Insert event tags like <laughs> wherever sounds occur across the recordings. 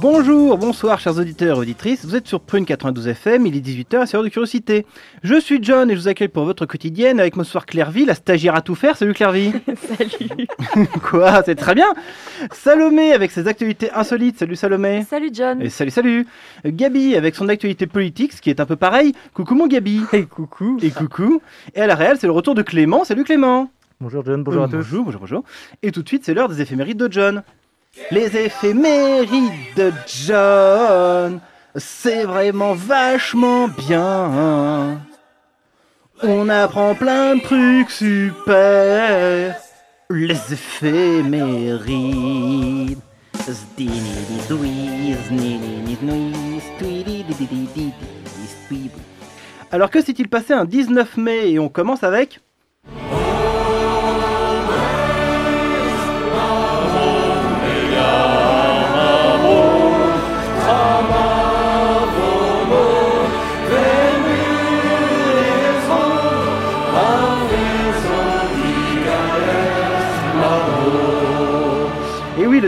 Bonjour, bonsoir chers auditeurs et auditrices, vous êtes sur Prune 92 FM, il est 18h, c'est l'heure de curiosité. Je suis John et je vous accueille pour votre quotidienne avec mon soir Clairvy, la stagiaire à tout faire. Salut Clairvy. <laughs> <laughs> Salut. Quoi, c'est très bien. Salomé avec ses actualités insolites, salut Salomé. Salut John. Et salut salut. Gabi avec son actualité politique, ce qui est un peu pareil. Coucou mon Gabi. <laughs> Et coucou. Et coucou. Et à la réelle, c'est le retour de Clément, salut Clément. Bonjour John, bonjour à tous. Bonjour, bonjour, bonjour. Et tout de suite, c'est l'heure des éphémérides de John. Les éphémérides de John, c'est vraiment vachement bien. On apprend plein de trucs super. Les éphémérides. Alors que s'est-il passé un 19 mai? Et on commence avec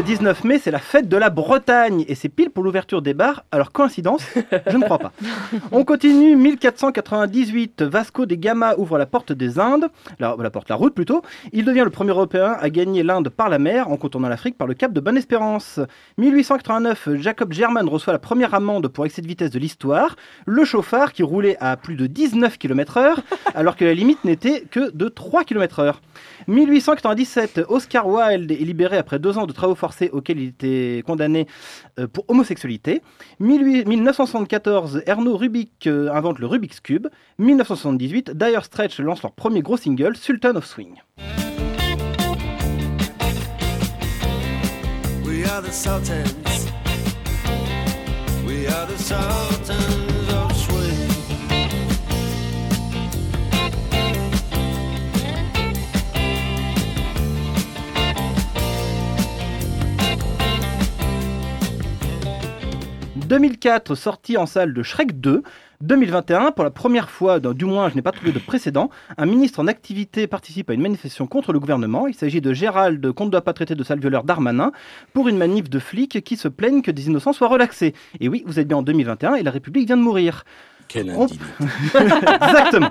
le 19 mai, c'est la fête de la Bretagne et c'est pile pour l'ouverture des bars. Alors coïncidence Je ne crois pas. <laughs> On continue 1498. Vasco de Gama ouvre la porte des Indes, la, la porte, la route plutôt. Il devient le premier Européen à gagner l'Inde par la mer en contournant l'Afrique par le cap de Bonne-Espérance. 1889. Jacob German reçoit la première amende pour excès de vitesse de l'histoire. Le chauffard qui roulait à plus de 19 km/h <laughs> alors que la limite n'était que de 3 km/h. 1897, Oscar Wilde est libéré après deux ans de travaux forcés auxquels il était condamné euh, pour homosexualité. 18- 1974, Erno Rubik euh, invente le Rubik's Cube. 1978, Dire Straits lance leur premier gros single, Sultan of Swing. 2004, sortie en salle de Shrek 2. 2021, pour la première fois, du moins je n'ai pas trouvé de précédent, un ministre en activité participe à une manifestation contre le gouvernement. Il s'agit de Gérald, qu'on ne doit pas traiter de sale violeur Darmanin, pour une manif de flics qui se plaignent que des innocents soient relaxés. Et oui, vous êtes bien en 2021 et la République vient de mourir. Quelle On- indignité. <laughs> Exactement.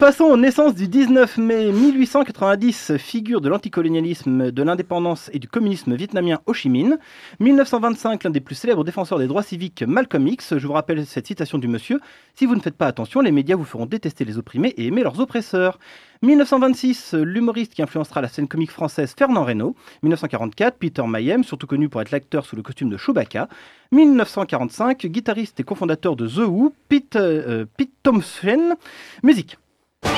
Passons aux naissances du 19 mai 1890, figure de l'anticolonialisme, de l'indépendance et du communisme vietnamien Ho Chi Minh. 1925, l'un des plus célèbres défenseurs des droits civiques, Malcolm X. Je vous rappelle cette citation du monsieur Si vous ne faites pas attention, les médias vous feront détester les opprimés et aimer leurs oppresseurs. 1926, l'humoriste qui influencera la scène comique française Fernand Reynaud. 1944, Peter Mayhem, surtout connu pour être l'acteur sous le costume de Chewbacca. 1945, guitariste et cofondateur de The Who, Pete, euh, Pete. Musique. Meet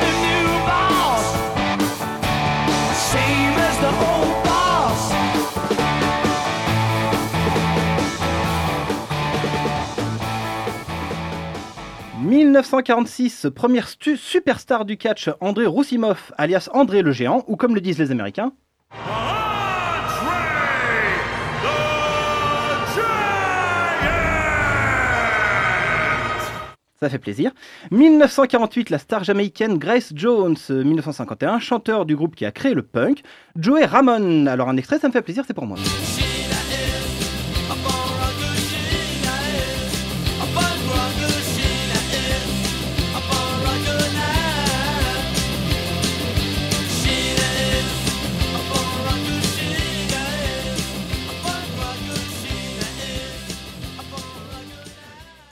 the new boss. Same as the old boss. 1946, première superstar du catch, André Roussimov, alias André le Géant, ou comme le disent les Américains. Ça fait plaisir. 1948, la star jamaïcaine Grace Jones. euh, 1951, chanteur du groupe qui a créé le punk. Joey Ramone. Alors un extrait, ça me fait plaisir, c'est pour moi.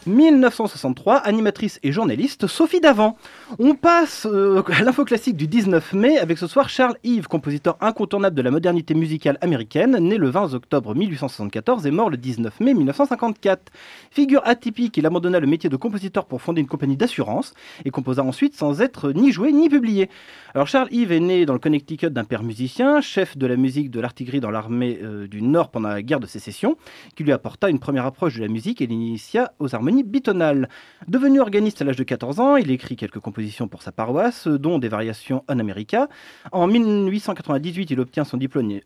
1963, animatrice et journaliste, Sophie Davant. On passe euh, <laughs> à l'info classique du 19 mai avec ce soir Charles Yves, compositeur incontournable de la modernité musicale américaine, né le 20 octobre 1874 et mort le 19 mai 1954. Figure atypique, il abandonna le métier de compositeur pour fonder une compagnie d'assurance et composa ensuite sans être ni joué ni publié. Alors Charles Yves est né dans le Connecticut d'un père musicien, chef de la musique de l'artillerie dans l'armée euh, du Nord pendant la guerre de sécession, qui lui apporta une première approche de la musique et l'initia aux harmonies bitonales. Devenu organiste à l'âge de 14 ans, il écrit quelques compositions pour sa paroisse, dont des variations en America. En 1898, il obtient son diplôme,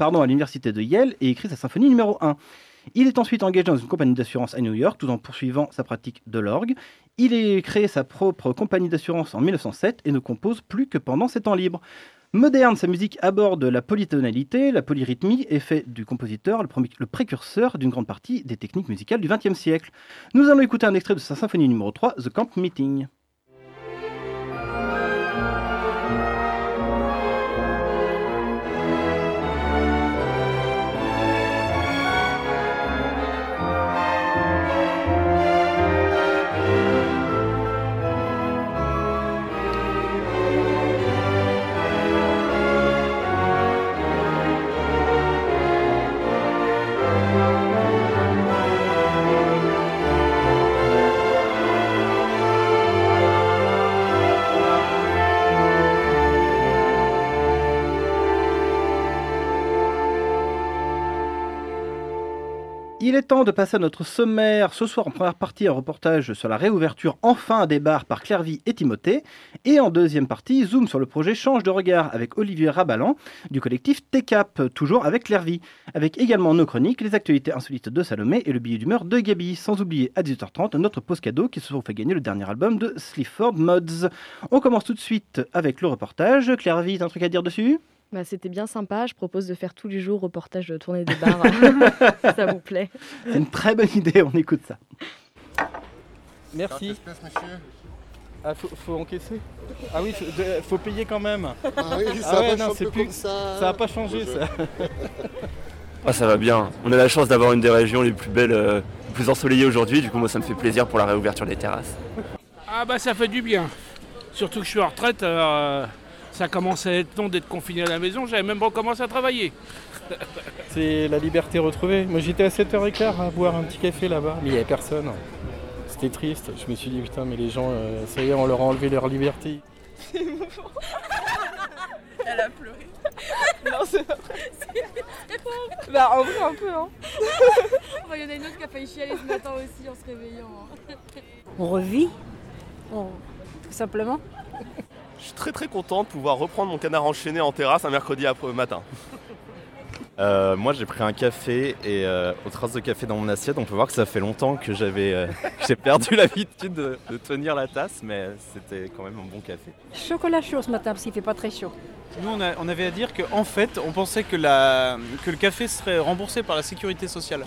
à l'université de Yale et écrit sa symphonie numéro 1. Il est ensuite engagé dans une compagnie d'assurance à New York tout en poursuivant sa pratique de l'orgue. Il a créé sa propre compagnie d'assurance en 1907 et ne compose plus que pendant ses temps libres. Moderne, sa musique aborde la polytonalité, la polyrythmie et fait du compositeur le, précurseur d'une grande partie des techniques musicales du XXe siècle. Nous allons écouter un extrait de sa symphonie numéro 3, The Camp Meeting. Il est temps de passer à notre sommaire. Ce soir, en première partie, un reportage sur la réouverture enfin des bars par Clairvy et Timothée. Et en deuxième partie, zoom sur le projet Change de regard avec Olivier Rabalan du collectif TCAP, toujours avec Clairvy. Avec également nos chroniques, les actualités insolites de Salomé et le billet d'humeur de Gabi. Sans oublier à 18h30 notre pause cadeau qui se fait gagner le dernier album de Sleaford Mods. On commence tout de suite avec le reportage. Clairvy, t'as un truc à dire dessus? Bah, C'était bien sympa. Je propose de faire tous les jours reportage de tournée des bars. <laughs> ça vous plaît C'est une très bonne idée, on écoute ça. Merci. Espèce, monsieur? Ah, faut, faut encaisser Ah oui, faut, de- faut payer quand même. Ah oui, ça Ah ouais, non, plus- comme ça. Ça va pas changer Je- ça. Ah, ça va bien. On a la chance d'avoir une des régions les plus belles, euh, les plus ensoleillées aujourd'hui. Du coup, moi, ça me fait plaisir pour la réouverture des terrasses. Ah bah ça fait du bien. Surtout que je suis en retraite, alors, euh, ça commence à être long d'être confiné à la maison, j'avais même pas commencé à travailler. <laughs> C'est la liberté retrouvée. Moi j'étais à 7h15 à boire un petit café là-bas, mais il n'y avait personne. C'était triste. Je me suis dit putain mais les gens, euh, ça y est, on leur a enlevé leur liberté. Bah en vrai un peu hein. <laughs> Il y en a une autre qui a failli chialer ce matin aussi en se réveillant. hein. On revit, on- tout simplement. Je suis très très content de pouvoir reprendre mon canard enchaîné en terrasse un mercredi après matin. <laughs> Euh, moi j'ai pris un café et euh, aux traces de café dans mon assiette, on peut voir que ça fait longtemps que j'avais euh, <laughs> j'ai perdu l'habitude de, de tenir la tasse, mais c'était quand même un bon café. Chocolat chaud ce matin parce qu'il fait pas très chaud. Nous, on, a- on avait à dire qu'en fait, on pensait que, la, que le café serait remboursé par la sécurité sociale.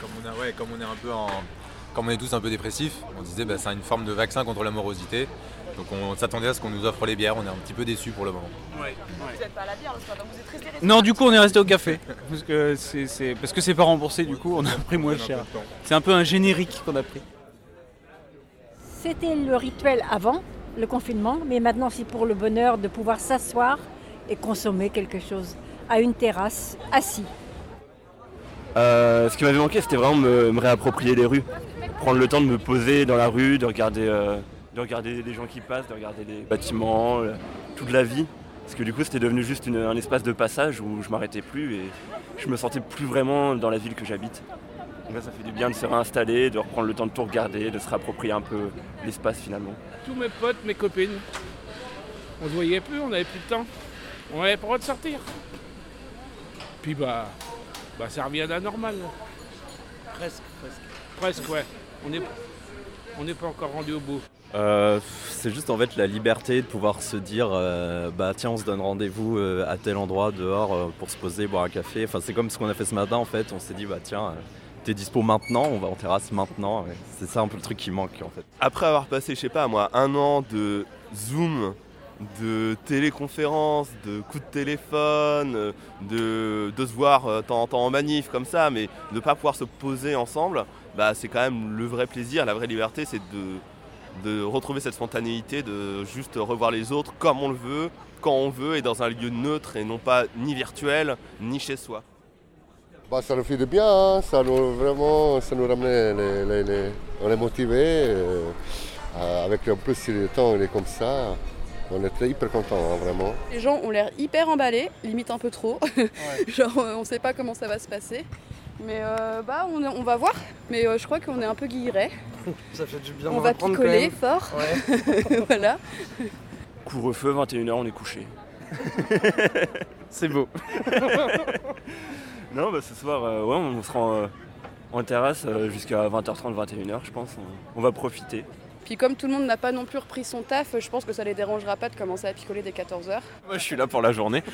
Comme on, a, ouais, comme on est un peu en, comme on est tous un peu dépressifs, on disait bah, c'est une forme de vaccin contre la morosité. Donc on s'attendait à ce qu'on nous offre les bières, on est un petit peu déçus pour le moment. Vous êtes pas à la bière ce matin, vous êtes restés Non, du coup, on est resté au café. Parce que c'est c'est- parce que c'est pas remboursé, du coup, on a pris moins cher. C'est un peu un générique qu'on a pris. C'était le rituel avant le confinement, mais maintenant c'est pour le bonheur de pouvoir s'asseoir et consommer quelque chose à une terrasse, assis. Euh, ce qui m'avait manqué, c'était vraiment me, me réapproprier les rues. Prendre le temps de me poser dans la rue, de regarder, euh, de regarder les gens qui passent, de regarder les bâtiments, euh, toute la vie. Parce que du coup, c'était devenu juste une- un espace de passage où je m'arrêtais plus et je me sentais plus vraiment dans la ville que j'habite. Donc là, ça fait du bien de se réinstaller, de reprendre le temps de tout regarder, de se réapproprier un peu l'espace finalement. Tous mes potes, mes copines, on se voyait plus, on n'avait plus de temps. On n'avait pas le droit de sortir. Puis bah, bah ça revient à la normale. Presque, presque. Presque, ouais. On n'est on n'est pas encore rendu au bout. Euh, c'est juste en fait la liberté de pouvoir se dire euh, bah tiens on se donne rendez-vous euh, à tel endroit dehors pour se poser, boire un café. Enfin c'est comme ce qu'on a fait ce matin en fait, on s'est dit bah tiens t'es dispo maintenant, on va en terrasse maintenant. C'est ça un peu le truc qui manque en fait. Après avoir passé, je sais pas moi, un an de Zoom, de téléconférence, de coups de téléphone, de, de se voir temps en temps en manif comme ça, mais de ne pas pouvoir se poser ensemble, bah, c'est quand même le vrai plaisir, la vraie liberté, c'est de, de retrouver cette spontanéité, de juste revoir les autres comme on le veut, quand on veut et dans un lieu neutre et non pas ni virtuel ni chez soi. Bah, ça nous fait du bien, hein. ça nous vraiment, ça nous ramène, les, les- les- on est motivé. euh, euh, avec en plus si le temps il est comme ça, on est très hyper content hein, vraiment. Les gens ont l'air hyper emballés, limite un peu trop. <laughs> Genre, on sait pas comment ça va se passer. Mais euh, bah, on, on va voir. Mais euh, je crois qu'on est un peu guillerets. <laughs> Ça fait du bien On va picoler fort. Ouais. <laughs> voilà. Couvre-feu, 21h, on est couché. <laughs> C'est beau. non, bah ce soir, euh, ouais, on sera en, en terrasse euh, jusqu'à 20h30, 21h, je pense. On, on va profiter. Puis comme tout le monde n'a pas non plus repris son taf, je pense que ça les dérangera pas de commencer à picoler dès 14h. Moi, je suis là pour la journée. <laughs>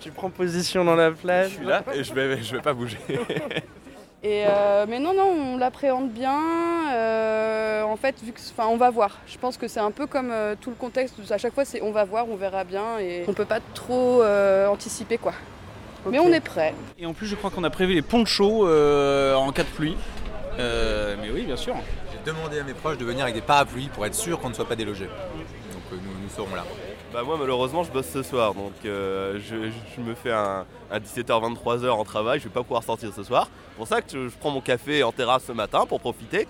Tu prends position dans la plage. Je suis là et je vais, je vais pas bouger. <laughs> Et euh, mais non, non, on l'appréhende bien. euh, en fait, vu que, enfin, on va voir. Je pense que c'est un peu comme euh, tout le contexte. À chaque fois, c'est on va voir, on verra bien, et on peut pas trop euh, anticiper quoi. Mais on est prêt. Et en plus, je crois qu'on a prévu les ponchos euh, en cas de pluie. Euh, mais oui, bien sûr. J'ai demandé à mes proches de venir avec des parapluies pour être sûr qu'on ne soit pas délogé. Donc euh, nous, nous serons là. Bah moi malheureusement je bosse ce soir donc euh, je, je me fais un, un 17h 23h en travail, je vais pas pouvoir sortir ce soir. C'est pour ça que je, je prends mon café en terrasse ce matin pour profiter.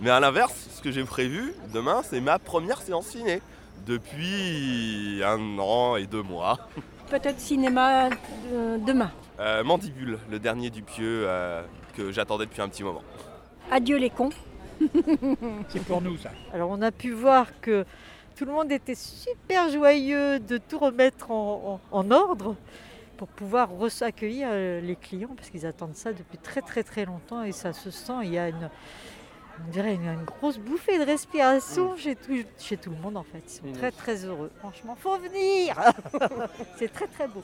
Mais à l'inverse, ce que j'ai prévu demain, c'est ma première séance ciné depuis un an et deux mois. Peut-être cinéma euh, demain. Euh, Mandibule, le dernier du pieux euh, que j'attendais depuis un petit moment. Adieu les cons. <laughs> C'est pour nous ça. Alors on a pu voir que tout le monde était super joyeux de tout remettre en, en- en ordre pour pouvoir accueillir euh, les clients parce qu'ils attendent ça depuis très très très longtemps et ça se sent. Il y a une, on dirait une, une grosse bouffée de respiration chez, tout, chez tout le monde en fait. Ils sont Mmh. très très heureux. Franchement, faut venir. <laughs> C'est très très beau.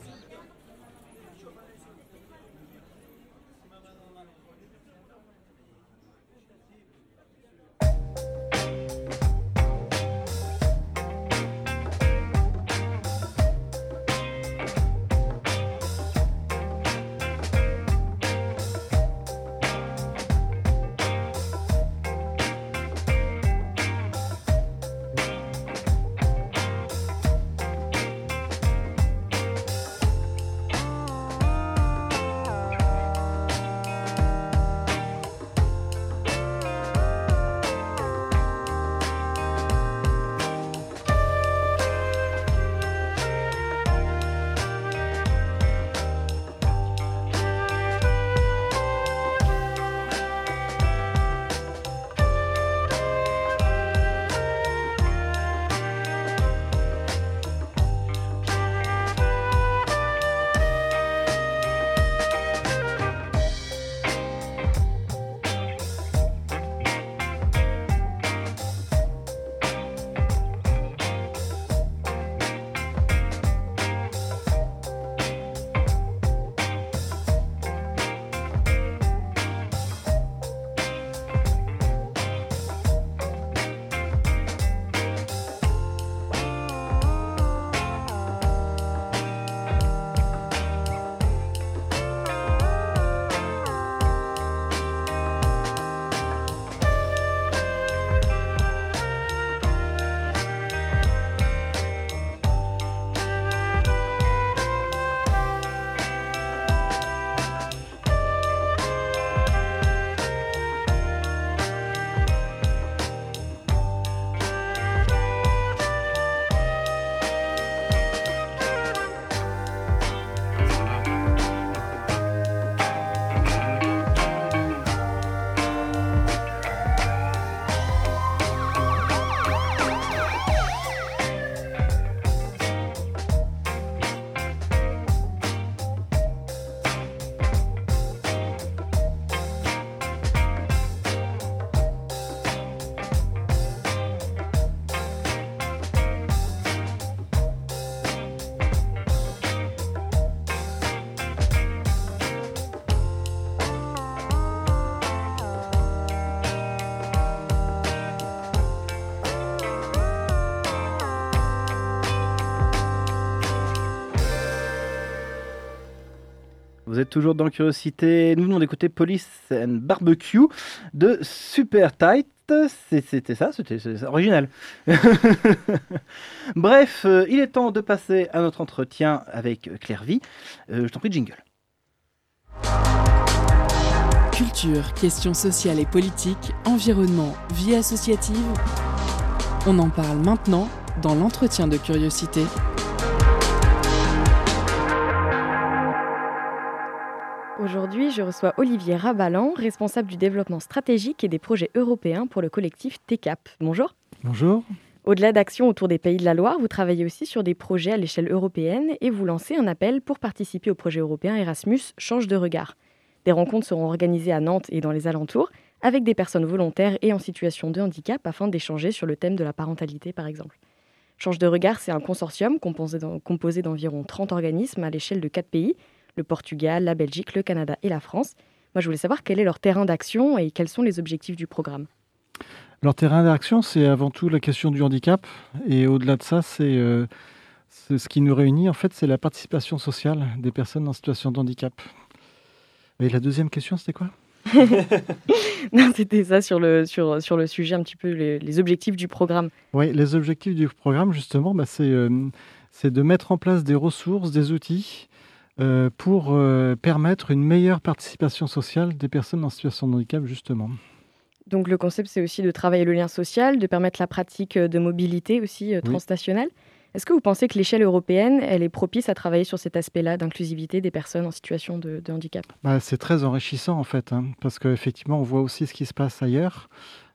Vous êtes toujours dans Curiosité. Nous venons d'écouter Police and Barbecue de Super Tight. C'était ça, c'était original. <laughs> Bref, euh, il est temps de passer à notre entretien avec Claire Vie. Euh, je t'en prie, jingle. Culture, questions sociales et politiques, environnement, vie associative. On en parle maintenant dans l'entretien de curiosité. Aujourd'hui, je reçois Olivier Rabalan, responsable du développement stratégique et des projets européens pour le collectif TECAP. Bonjour. Bonjour. Au-delà d'actions autour des pays de la Loire, vous travaillez aussi sur des projets à l'échelle européenne et vous lancez un appel pour participer au projet européen Erasmus Change de regard. Des rencontres seront organisées à Nantes et dans les alentours avec des personnes volontaires et en situation de handicap afin d'échanger sur le thème de la parentalité par exemple. Change de regard, c'est un consortium composé d'en- composé d'environ 30 organismes à l'échelle de 4 pays, le Portugal, la Belgique, le Canada et la France. Moi, je voulais savoir quel est leur terrain d'action et quels sont les objectifs du programme. Leur terrain d'action, c'est avant tout la question du handicap. Et au-delà de ça, c'est euh, ce qui nous réunit, en fait, c'est la participation sociale des personnes en situation de handicap. Et la deuxième question, c'était quoi? <laughs> Non, c'était ça sur le, sur, sur le sujet, un petit peu les, les objectifs du programme. Oui, les objectifs du programme, justement, bah, c'est euh, c'est de mettre en place des ressources, des outils euh, pour euh, permettre une meilleure participation sociale des personnes en situation de handicap, justement. Donc le concept, c'est aussi de travailler le lien social, de permettre la pratique euh, de mobilité aussi euh, Oui. transnationale. Est-ce que vous pensez que l'échelle européenne, elle est propice à travailler sur cet aspect-là d'inclusivité des personnes en situation de, de handicap? Bah, c'est très enrichissant en fait, hein, parce qu'effectivement, on voit aussi ce qui se passe ailleurs,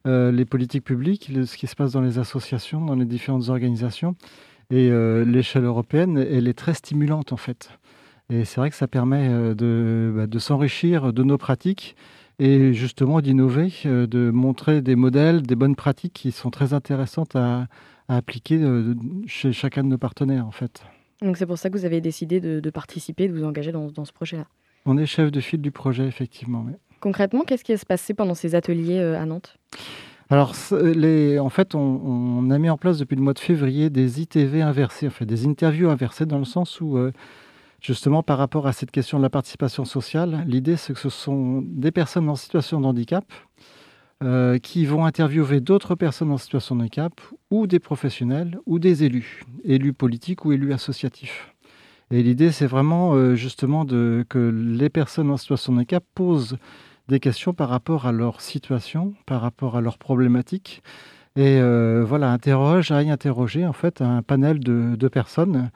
euh, les politiques publiques, le- ce qui se passe dans les associations, dans les différentes organisations. Et euh, l'échelle européenne, elle est très stimulante en fait. Et c'est vrai que ça permet euh, de, bah, de s'enrichir de nos pratiques et justement d'innover, euh, de montrer des modèles, des bonnes pratiques qui sont très intéressantes à, à appliquer euh, chez chacun de nos partenaires en fait. Donc c'est pour ça que vous avez décidé de, de participer, de vous engager dans, dans ce projet-là. On est chef de file du projet effectivement. Concrètement, qu'est-ce qui se passer pendant ces ateliers à Nantes? Alors, les, en fait, on, on a mis en place depuis le mois de février des ITV inversés, en fait, des interviews inversées, dans le sens où, euh, justement, par rapport à cette question de la participation sociale, l'idée, c'est que ce sont des personnes en situation de handicap euh, qui vont interviewer d'autres personnes en situation de handicap, ou des professionnels, ou des élus, élus politiques ou élus associatifs. Et l'idée, c'est vraiment euh, justement de, que les personnes en situation de handicap posent des questions par rapport à leur situation, par rapport à leurs problématiques. Et euh, voilà, interroge, aille interroger en fait un panel de, de personnes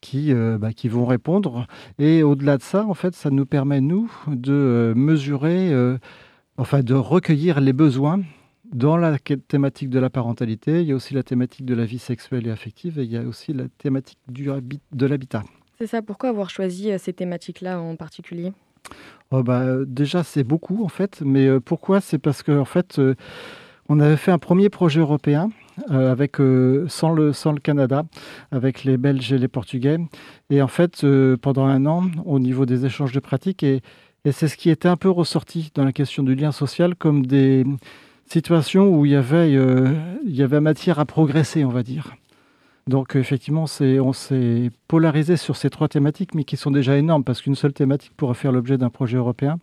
qui, euh, bah, qui vont répondre. Et au-delà de ça, en fait, ça nous permet, nous, de euh, mesurer, euh, enfin de recueillir les besoins dans la thématique de la parentalité. Il y a aussi la thématique de la vie sexuelle et affective et il y a aussi la thématique du de l'habitat. C'est ça, pourquoi avoir choisi ces thématiques-là en particulier? Oh bah, déjà, c'est beaucoup en fait, mais pourquoi? C'est parce que en fait, on avait fait un premier projet européen avec euh, sans le Canada, avec les Belges et les Portugais, et en fait, euh, pendant un an, au niveau des échanges de pratiques, et, c'est ce qui était un peu ressorti dans la question du lien social comme des situations où il y avait euh, matière à progresser, on va dire. Donc effectivement, on s'est polarisé sur ces trois thématiques, mais qui sont déjà énormes, parce qu'une seule thématique pourrait faire l'objet d'un projet européen.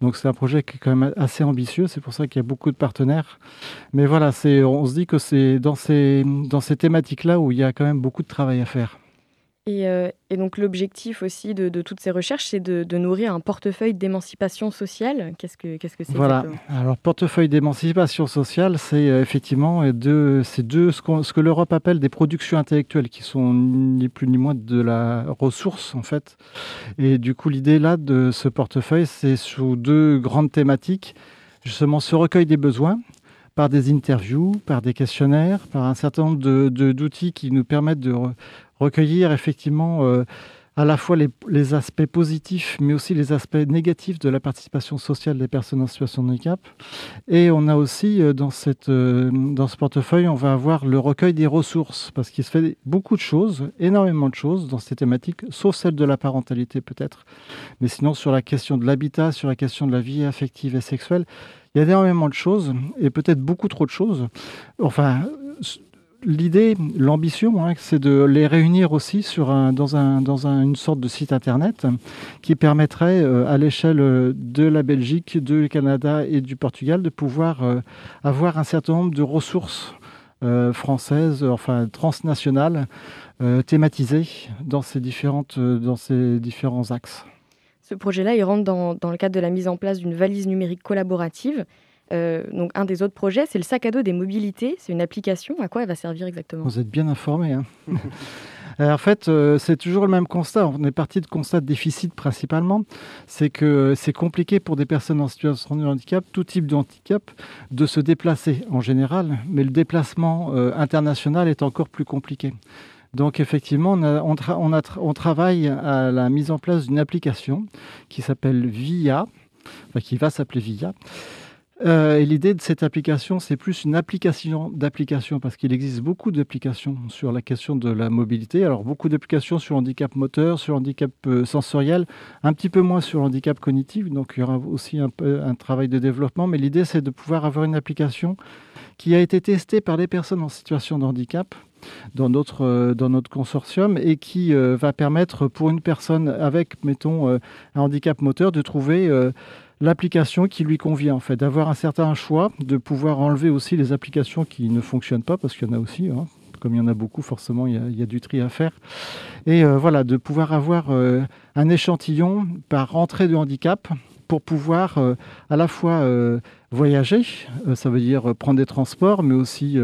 Donc c'est un projet qui est quand même assez ambitieux, c'est pour ça qu'il y a beaucoup de partenaires. Mais voilà, on se dit que c'est dans ces, dans ces thématiques-là où il y a quand même beaucoup de travail à faire. Et, euh, et donc l'objectif aussi de, de toutes ces recherches, c'est de, de nourrir un portefeuille d'émancipation sociale. Qu'est-ce que qu'est-ce que c'est Voilà. Alors, portefeuille d'émancipation sociale, c'est euh, effectivement deux, c'est deux, ce, que l'Europe appelle des productions intellectuelles, qui sont ni plus ni moins de la ressource, en fait. Et du coup, l'idée là de ce portefeuille, c'est sous deux grandes thématiques. Justement, ce recueil des besoins, par des interviews, par des questionnaires, par un certain nombre de- de- d'outils qui nous permettent de recueillir effectivement euh, à la fois les, aspects positifs, mais aussi les aspects négatifs de la participation sociale des personnes en situation de handicap. Et on a aussi euh, dans, cette, euh, dans ce portefeuille, on va avoir le recueil des ressources, parce qu'il se fait beaucoup de choses, énormément de choses dans ces thématiques, sauf celle de la parentalité peut-être. Mais sinon, sur la question de l'habitat, sur la question de la vie affective et sexuelle, il y a énormément de choses, et peut-être beaucoup trop de choses. Enfin, l'idée, l'ambition, hein, c'est de les réunir aussi dans, un, dans un- une sorte de site internet qui permettrait euh, à l'échelle de la Belgique, du Canada et du Portugal de pouvoir euh, avoir un certain nombre de ressources euh, françaises, enfin transnationales, thématisées dans ces, différentes, dans ces différents axes. Ce projet-là, il rentre dans le cadre de la mise en place d'une valise numérique collaborative. Euh, donc, un des autres projets, c'est le sac à dos des mobilités. C'est une application. À quoi elle va servir exactement Vous êtes bien informé. hein. <laughs> Euh, en fait, euh, c'est toujours le même constat. On est parti de constat de déficit principalement. C'est que c'est compliqué pour des personnes en situation de handicap, tout type de handicap, de se déplacer en général. Mais le déplacement international est encore plus compliqué. Donc effectivement, on, travaille à la mise en place d'une application qui s'appelle VIA, qui va s'appeler VIA, euh, et l'idée de cette application, c'est plus une application d'application, parce qu'il existe beaucoup d'applications sur la question de la mobilité. Alors, beaucoup d'applications sur handicap moteur, sur handicap euh, sensoriel, un petit peu moins sur handicap cognitif. Donc, il y aura aussi un, travail de développement. Mais l'idée, c'est de pouvoir avoir une application qui a été testée par des personnes en situation de handicap dans notre, euh, notre consortium et qui va permettre pour une personne avec, mettons, un handicap moteur de trouver l'application qui lui convient, en fait, d'avoir un certain choix, de pouvoir enlever aussi les applications qui ne fonctionnent pas, parce qu'il y en a aussi, hein. comme il y en a beaucoup, forcément, il y a, du tri à faire. Et euh, voilà, de pouvoir avoir euh, un échantillon par entrée de handicap pour pouvoir euh, à la fois voyager, ça veut dire prendre des transports, mais aussi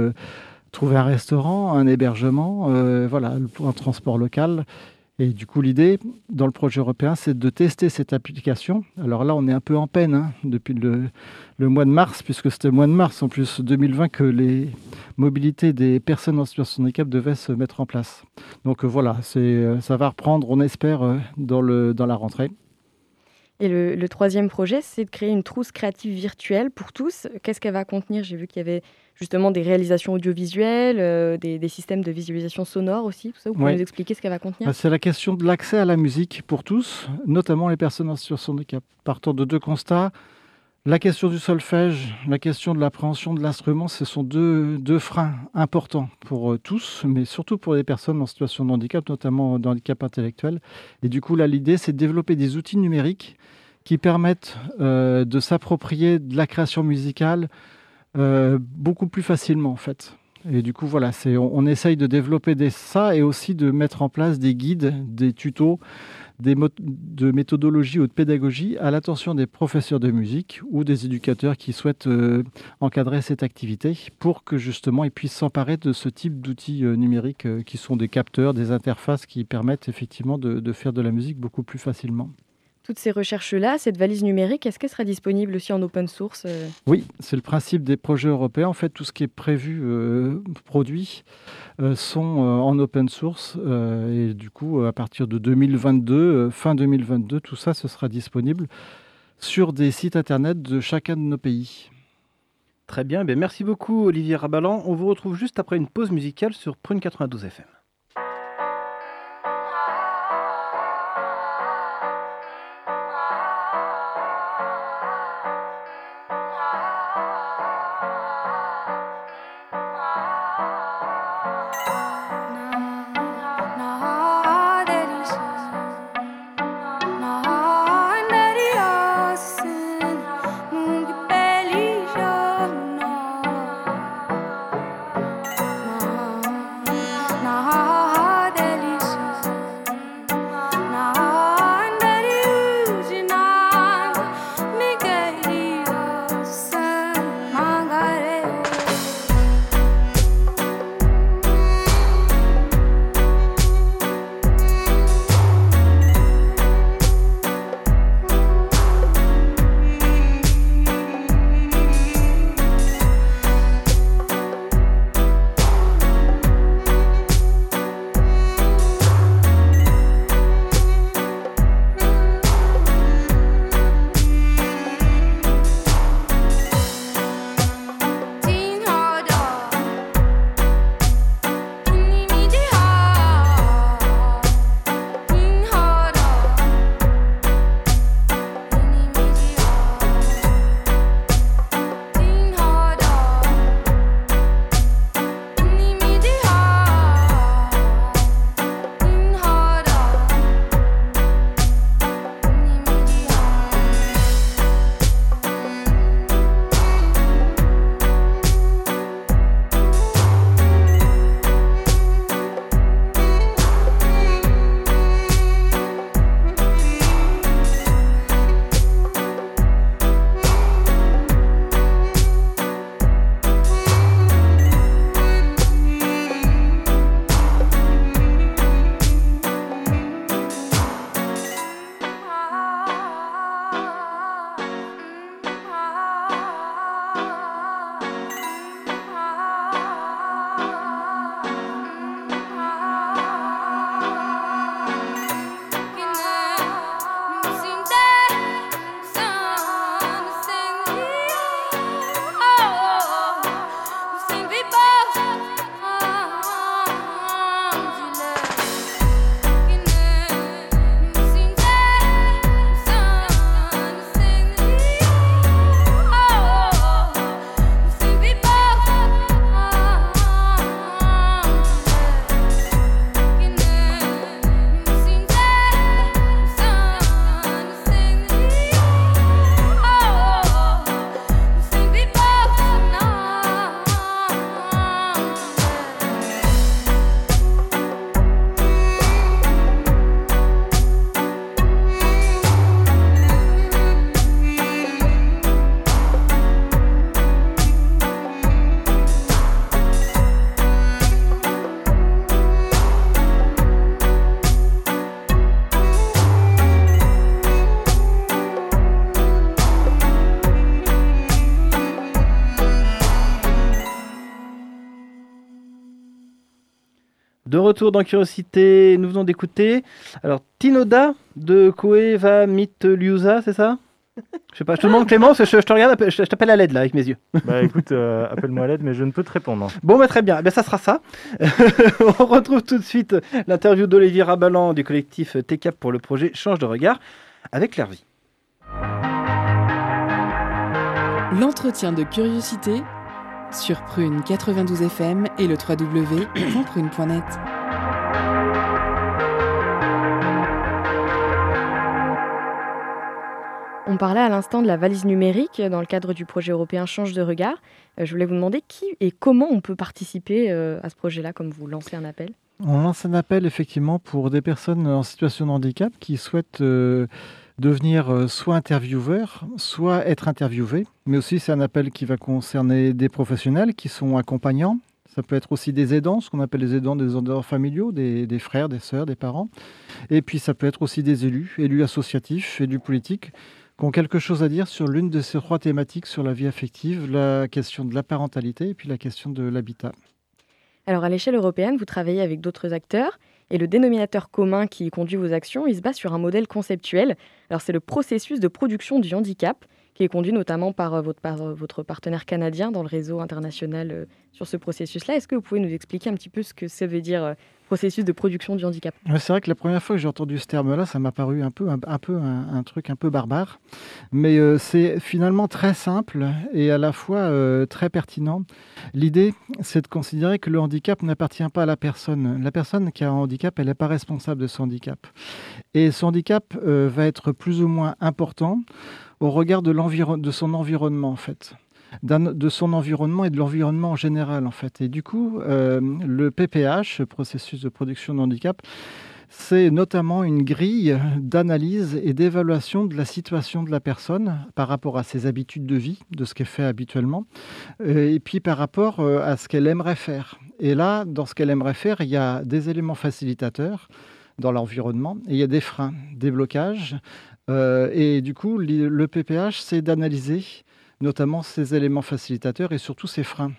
trouver un restaurant, un hébergement, voilà, un transport local. Et du coup, l'idée dans le projet européen, c'est de tester cette application. Alors là, on est un peu en peine hein, depuis le, mois de mars, puisque c'était le mois de mars en plus 2020 que les mobilités des personnes en situation de handicap devaient se mettre en place. Donc euh, voilà, euh, ça va reprendre, on espère, euh, dans, le, dans la rentrée. Et le, le troisième projet, c'est de créer une trousse créative virtuelle pour tous. Qu'est-ce qu'elle va contenir? J'ai vu qu'il y avait justement des réalisations audiovisuelles, euh, des, des systèmes de visualisation sonore aussi. Tout ça, vous pouvez Ouais. nous expliquer ce qu'elle va contenir? Bah, C'est la question de l'accès à la musique pour tous, notamment les personnes en situation de handicap. Partant de deux constats, la question du solfège, la question de l'appréhension de l'instrument, ce sont deux, freins importants pour euh, tous, mais surtout pour les personnes en situation de handicap, notamment de handicap intellectuel. Et du coup, là, l'idée, c'est de développer des outils numériques qui permettent euh, de s'approprier de la création musicale euh, beaucoup plus facilement, en fait. Et du coup, voilà, on, on essaye de développer des, ça et aussi de mettre en place des guides, des tutos, des de méthodologie ou de pédagogie à l'attention des professeurs de musique ou des éducateurs qui souhaitent euh, encadrer cette activité pour que justement ils puissent s'emparer de ce type d'outils euh, numériques euh, qui sont des capteurs, des interfaces qui permettent effectivement de faire de la musique beaucoup plus facilement. Toutes ces recherches-là, cette valise numérique, est-ce qu'elle sera disponible aussi en open source euh Oui, c'est le principe des projets européens. En fait, tout ce qui est prévu, euh, produit, euh, sont euh, en open source. euh, et du coup, à partir de 2022, euh, fin 2022, tout ça, ce sera disponible sur des sites internet de chacun de nos pays. Très bien, ben merci beaucoup Olivier Rabalan. On vous retrouve juste après une pause musicale sur Prune 92 FM. Retour dans Curiosité, nous venons d'écouter alors Tinoda de Koeva Mitliusa, c'est ça? Je sais pas, je te demande que je, je te regarde, je, je t'appelle à l'aide là avec mes yeux. Bah écoute, euh, appelle-moi à l'aide, mais je ne peux te répondre. Bon, bah, très bien, ben, ça sera ça. <laughs> On retrouve tout de suite l'interview d'Olivier Rabalan du collectif TCAP pour le projet Change de regard avec Claire Vie. L'entretien de curiosité sur Prune 92 FM et le www.prune.net. On parlait à l'instant de la valise numérique dans le cadre du projet européen Change de regard. Euh, Je voulais vous demander qui et comment on peut participer euh, à ce projet-là, comme vous lancez un appel? On lance un appel effectivement pour des personnes en situation de handicap qui souhaitent euh, devenir soit intervieweurs, soit être interviewés. Mais aussi c'est un appel qui va concerner des professionnels qui sont accompagnants. Ça peut être aussi des aidants, ce qu'on appelle les aidants des aidants familiaux, des, frères, des sœurs, des parents. Et puis ça peut être aussi des élus, élus associatifs, élus politiques, qui ont quelque chose à dire sur l'une de ces trois thématiques sur la vie affective, la question de la parentalité et puis la question de l'habitat. Alors à l'échelle européenne, vous travaillez avec d'autres acteurs et le dénominateur commun qui conduit vos actions, il se base sur un modèle conceptuel. Alors c'est le processus de production du handicap qui est conduit notamment par euh, euh, votre partenaire canadien dans le réseau international euh, sur ce processus-là. Est-ce que vous pouvez nous expliquer un petit peu ce que ça veut dire euh, processus de production du handicap? C'est vrai que la première fois que j'ai entendu ce terme-là, ça m'a paru un peu un, peu un, truc un peu barbare, mais euh, c'est finalement très simple et à la fois euh, très pertinent. L'idée, c'est de considérer que le handicap n'appartient pas à la personne. La personne qui a un handicap, elle n'est pas responsable de son handicap, et son handicap va être plus ou moins important au regard de, son environnement en fait de son environnement et de l'environnement en général en fait. Et du coup, euh, le PPH, processus de production de handicap, c'est notamment une grille d'analyse et d'évaluation de la situation de la personne par rapport à ses habitudes de vie, de ce qu'elle fait habituellement, euh, et puis par rapport euh, à ce qu'elle aimerait faire. Et là, dans ce qu'elle aimerait faire, il y a des éléments facilitateurs dans l'environnement et il y a des freins, des blocages. Et du coup, le PPH, c'est d'analyser notamment ces éléments facilitateurs et surtout ces freins.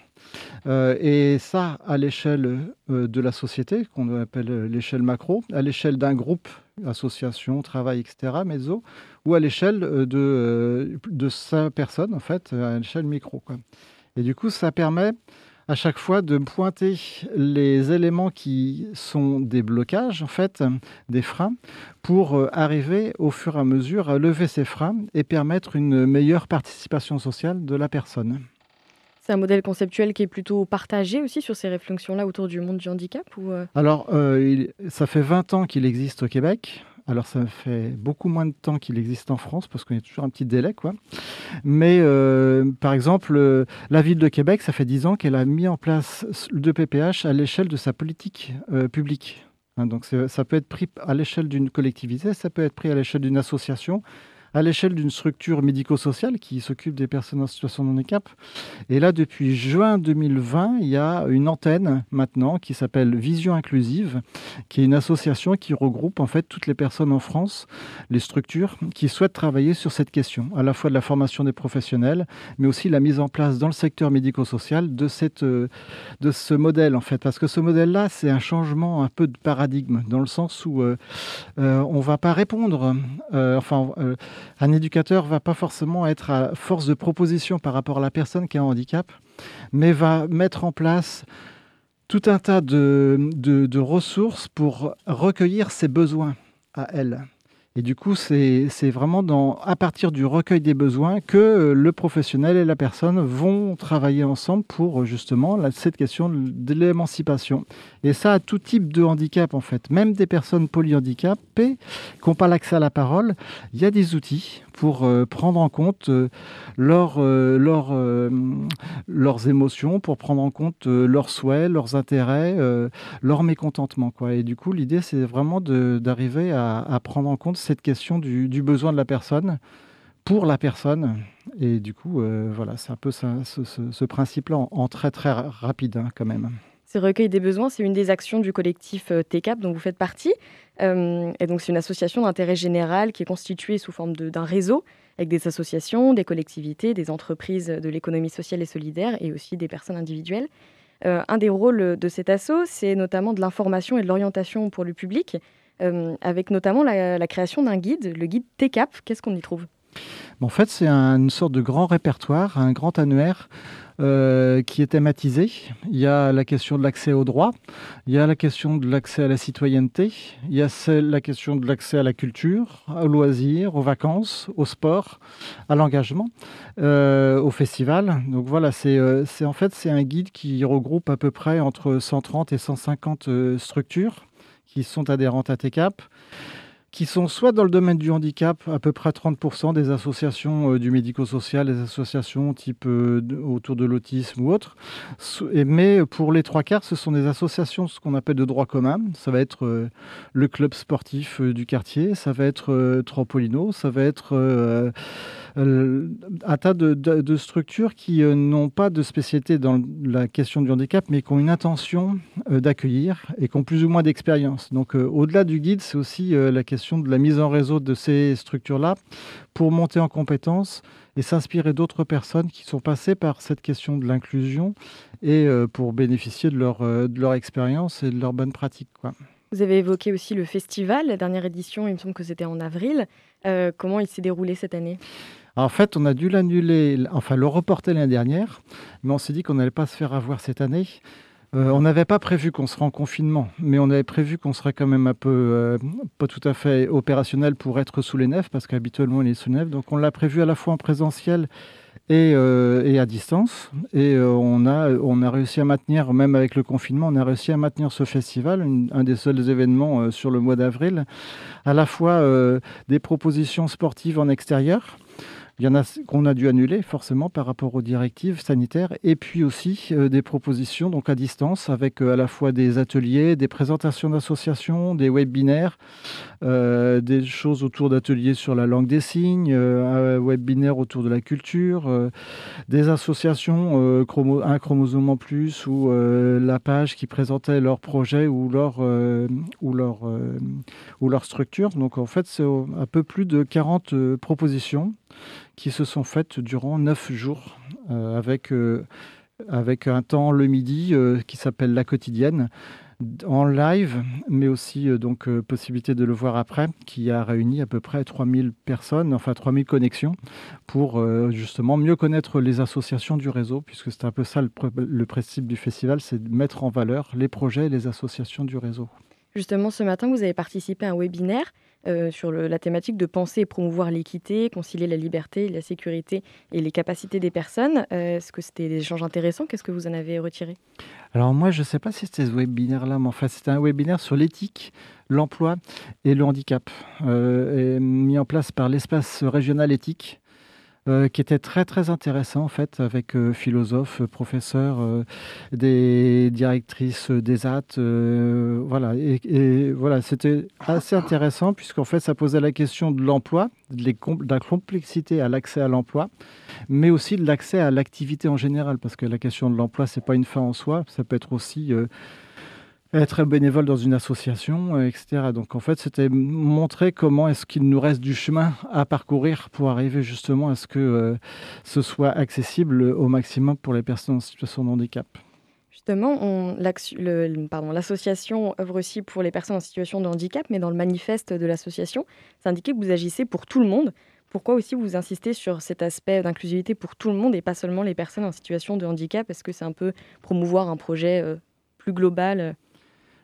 Euh, et ça, à l'échelle euh, de la société, qu'on appelle euh, l'échelle macro, à l'échelle d'un groupe, association, travail, etc., meso, ou à l'échelle de, de sa personne, en fait, à l'échelle micro. Quoi. Et du coup, ça permet à chaque fois de pointer les éléments qui sont des blocages, en fait, des freins, pour euh, arriver au fur et à mesure à lever ces freins et permettre une meilleure participation sociale de la personne. C'est un modèle conceptuel qui est plutôt partagé aussi sur ces réflexions-là autour du monde du handicap ou euh, Alors, euh, il- ça fait 20 ans qu'il existe au Québec. Alors, ça fait beaucoup moins de temps qu'il existe en France parce qu'on a toujours un petit délai, quoi. Mais, euh, par exemple, euh, la ville de Québec, ça fait 10 ans qu'elle a mis en place le PPH à l'échelle de sa politique euh, publique. Hein, donc, ça peut être pris à l'échelle d'une collectivité, ça peut être pris à l'échelle d'une association, à l'échelle d'une structure médico-sociale qui s'occupe des personnes en situation de handicap. Et là, depuis juin 2020, il y a une antenne maintenant qui s'appelle Vision Inclusive, qui est une association qui regroupe en fait toutes les personnes en France, les structures qui souhaitent travailler sur cette question, à la fois de la formation des professionnels, mais aussi la mise en place dans le secteur médico-social de, cette, euh, de ce modèle en fait. Parce que ce modèle-là, c'est un changement un peu de paradigme, dans le sens où euh, euh, on ne va pas répondre, enfin, un éducateur va pas forcément être à force de proposition par rapport à la personne qui a un handicap, mais va mettre en place tout un tas de, de- de ressources pour recueillir ses besoins à elle. Et du coup, c'est vraiment à partir du recueil des besoins que euh, le professionnel et la personne vont travailler ensemble pour euh, justement cette question de l'émancipation. Et ça, à tout type de handicap, en fait. Même des personnes polyhandicapées qui n'ont pas l'accès à la parole, il y a des outils pour euh, prendre en compte euh, leur, euh, leur, euh, leurs émotions, pour prendre en compte leurs souhaits, leurs intérêts, leur mécontentement. Quoi. Et du coup, l'idée, c'est vraiment d'arriver à, prendre en compte cette question du, besoin de la personne pour la personne. Et du coup, voilà, c'est un peu ce, principe-là en, très très ra- rapide hein, quand même. Ce recueil des besoins, c'est une des actions du collectif euh, TCAP dont vous faites partie. Euh, et donc, c'est une association d'intérêt général qui est constituée sous forme d'un réseau avec des associations, des collectivités, des entreprises de l'économie sociale et solidaire et aussi des personnes individuelles. Euh, un des rôles de cet assaut, c'est notamment de l'information et de l'orientation pour le public, euh, avec notamment la, la création d'un guide, le guide TCAP. Qu'est-ce qu'on y trouve? En fait, c'est un- une sorte de grand répertoire, un grand annuaire euh, qui est thématisé. Il y a la question de l'accès au droit, il y a la question de l'accès à la citoyenneté, il y a la question de l'accès à la culture, aux loisirs, aux vacances, au sport, à l'engagement, euh, au festival. Donc voilà, c'est euh, c'est- en fait c'est un guide qui regroupe à peu près entre 130 et 150 euh, structures qui sont adhérentes à TECAP qui sont soit dans le domaine du handicap, à peu près 30% des associations euh, du médico-social, des associations type euh, autour de l'autisme ou et- mais pour les trois quarts, ce sont des associations, ce qu'on appelle de droit commun. Ça va être euh, le club sportif du quartier, ça va être Trampolino, ça va être un tas de, structures qui euh, n'ont pas de spécialité dans la question du handicap, mais qui ont une intention euh, d'accueillir et qui ont plus ou moins d'expérience. Donc, euh, au-delà du guide, c'est aussi euh, la question de la mise en réseau de ces structures-là pour monter en compétences et s'inspirer d'autres personnes qui sont passées par cette question de l'inclusion et euh, pour bénéficier de leur, euh, expérience et de leurs bonnes pratiques. Vous avez évoqué aussi le festival, la dernière édition, il me semble que c'était en avril. Euh, comment il s'est déroulé cette année? En fait, on a dû l'annuler, enfin le reporter l'année dernière, mais on s'est dit qu'on n'allait pas se faire avoir cette année. Euh, on n'avait pas prévu qu'on serait en confinement, mais on avait prévu qu'on serait quand même un peu, euh, pas tout à fait opérationnel pour être sous les nefs, parce qu'habituellement il est sous nefs. Donc on l'a prévu à la fois en présentiel et, euh, à distance. Et on, a, on réussi à maintenir, même avec le confinement, on a réussi à maintenir ce festival, un des seuls événements sur le mois d'avril, à la fois des propositions sportives en extérieur. Il y en a qu'on a dû annuler forcément par rapport aux directives sanitaires et puis aussi euh, des propositions donc à distance avec euh, à la fois des ateliers, des présentations d'associations, des webinaires, euh, des choses autour d'ateliers sur la langue des signes, euh, un webinaire autour de la culture, euh, des associations un chromosome en plus ou la page qui présentait leur projet ou leur ou leur ou leur structure. Donc en fait c'est un peu plus de 40 euh, propositions qui se sont faites durant neuf jours avec, avec un temps le midi qui s'appelle la quotidienne en live, mais aussi euh, donc euh, possibilité de le voir après, qui a réuni à peu près 3000 personnes, enfin 3000 connexions, pour euh, justement mieux connaître les associations du réseau, puisque c'est un peu ça le, le principe du festival, c'est de mettre en valeur les projets et les associations du réseau. Justement, ce matin, vous avez participé à un webinaire euh, sur la thématique de penser et promouvoir l'équité, concilier la liberté, la sécurité et les capacités des personnes. Euh, Est-ce que c'était des échanges intéressants? Qu'est-ce que vous en avez retiré? Alors moi, je ne sais pas si c'était ce webinaire-là, mais enfin, c'était un webinaire sur l'éthique, l'emploi et le handicap, euh, mis en place par l'espace régional éthique, euh, qui était très très intéressant en fait, avec euh, philosophes, professeurs, euh, des directrices des AT, voilà, et, voilà, c'était assez intéressant puisqu'en fait, ça posait la question de l'emploi, de, la complexité à l'accès à l'emploi, mais aussi de l'accès à l'activité en général, parce que la question de l'emploi, c'est pas une fin en soi, ça peut être aussi être bénévole dans une association, euh, etc. Donc en fait, c'était montrer comment est-ce qu'il nous reste du chemin à parcourir pour arriver justement à ce que euh, ce soit accessible au maximum pour les personnes en situation de handicap. Justement, l'association œuvre aussi pour les personnes en situation de handicap, mais dans le manifeste de l'association, c'est indiqué que vous agissez pour tout le monde. Pourquoi aussi vous insistez sur cet aspect d'inclusivité pour tout le monde et pas seulement les personnes en situation de handicap? Est-ce que c'est un peu promouvoir un projet euh, plus global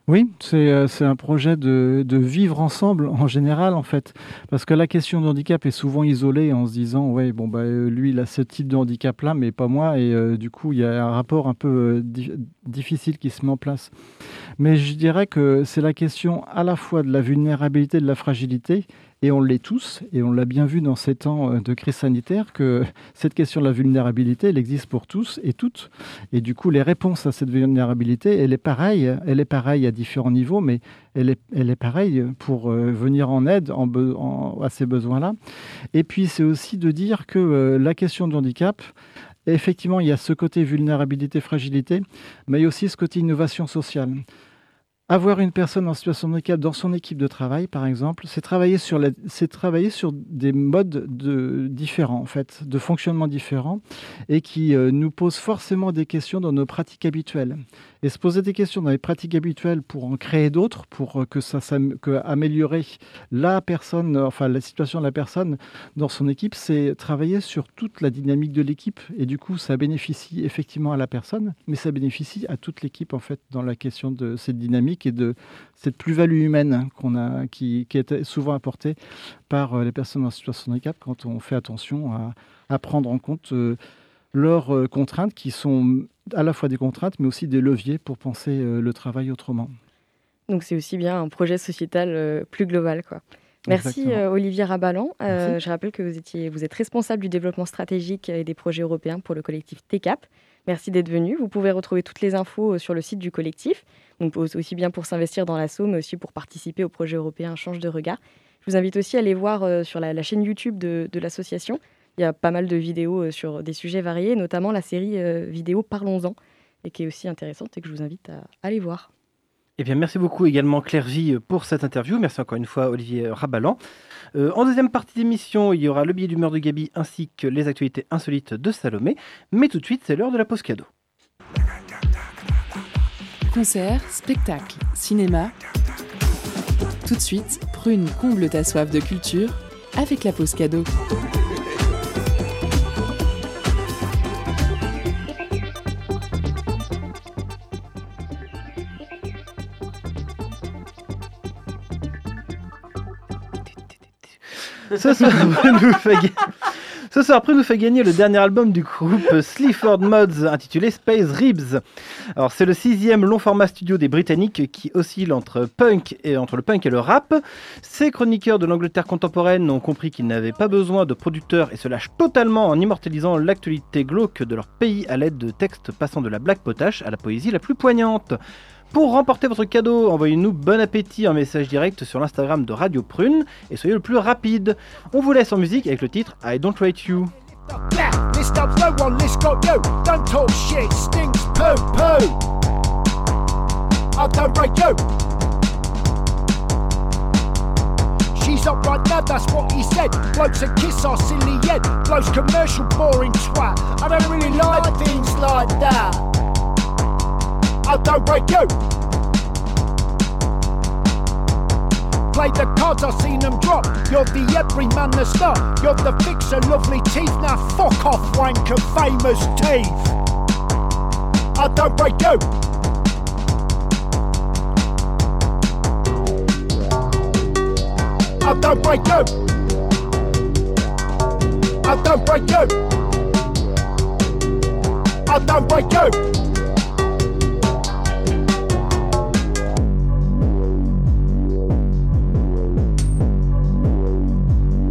Oui, c'est euh, c'est un projet de, de vivre ensemble en général en fait, parce que la question de handicap est souvent isolée en se disant ouais bon bah euh, lui il a ce type de handicap là mais pas moi et euh, du coup il y a un rapport un peu di- difficile qui se met en place. Mais je dirais que c'est la question à la fois de la vulnérabilité, de la fragilité et on l'est tous et on l'a bien vu dans ces temps euh, de crise sanitaire que <laughs> cette question de la vulnérabilité elle existe pour tous et toutes et du coup les réponses à cette vulnérabilité elle est pareille, elle est pareille à différents niveaux mais elle est, elle est pareille pour euh, venir en aide à ces besoins-là. Et puis c'est aussi de dire que euh, la question du handicap, effectivement, il y a ce côté vulnérabilité, fragilité, mais il y a aussi ce côté innovation sociale. Avoir une personne en situation de handicap dans son équipe de travail, par exemple, c'est travailler sur, des modes de, différents, en fait, de fonctionnement différents, et qui euh, nous posent forcément des questions dans nos pratiques habituelles. Et se poser des questions dans les pratiques habituelles pour en créer d'autres, pour euh, que ça, que améliorer la personne, enfin la situation de la personne dans son équipe, c'est travailler sur toute la dynamique de l'équipe. Et du coup, ça bénéficie effectivement à la personne, mais ça bénéficie à toute l'équipe en fait dans la question de cette dynamique et de cette plus-value humaine qu'on a, qui, est souvent apportée par euh, les personnes en situation de handicap quand on fait attention à, prendre en compte euh, leurs contraintes qui sont à la fois des contraintes mais aussi des leviers pour penser euh, le travail autrement. Donc c'est aussi bien un projet sociétal euh, plus global. Quoi. Merci euh, Olivier Rabalan. Euh, je rappelle que vous, étiez, vous êtes responsable du développement stratégique et des projets européens pour le collectif TECAP. Merci d'être venu. Vous pouvez retrouver toutes les infos sur le site du collectif, donc au- aussi bien pour s'investir dans l'assaut, mais aussi pour participer au projet européen Change de regard. Je vous invite aussi à aller voir sur la, la chaîne YouTube de, de l'association. Il y a pas mal de vidéos euh, sur des sujets variés, notamment la série euh, vidéo Parlons-en, et qui est aussi intéressante et que je vous invite à aller voir. Eh bien, merci beaucoup également Claire Vie pour cette interview. Merci encore une fois Olivier Rabalan. Euh, en deuxième partie d'émission, il y aura le billet d'humeur de Gabi ainsi que les actualités insolites de Salomé. Mais tout de suite, c'est l'heure de la pause cadeau. Concert, spectacle, cinéma. Tout de suite, Prune comble ta soif de culture avec la pause cadeau. Ce soir, <laughs> nous fait Prune nous fait gagner le dernier album du groupe Sleaford Mods intitulé Space Ribs. Alors, c'est le sixième long format studio des Britanniques qui oscille entre punk et entre le punk et le rap. Ces chroniqueurs de l'Angleterre contemporaine ont compris qu'ils n'avaient pas besoin de producteurs et se lâchent totalement en immortalisant l'actualité glauque de leur pays à l'aide de textes passant de la blague potache à la poésie la plus poignante. Pour remporter votre cadeau, envoyez-nous bon appétit en message direct sur l'Instagram de Radio Prune et soyez le plus rapide. On vous laisse en musique avec le titre I Don't Rate You. I don't break you. Play the cards, I've seen them drop. You're the everyman, the star. You're the fixer, lovely teeth. Now fuck off, wanker, famous teeth. I don't break you. I don't break you. I don't break you. I don't break you.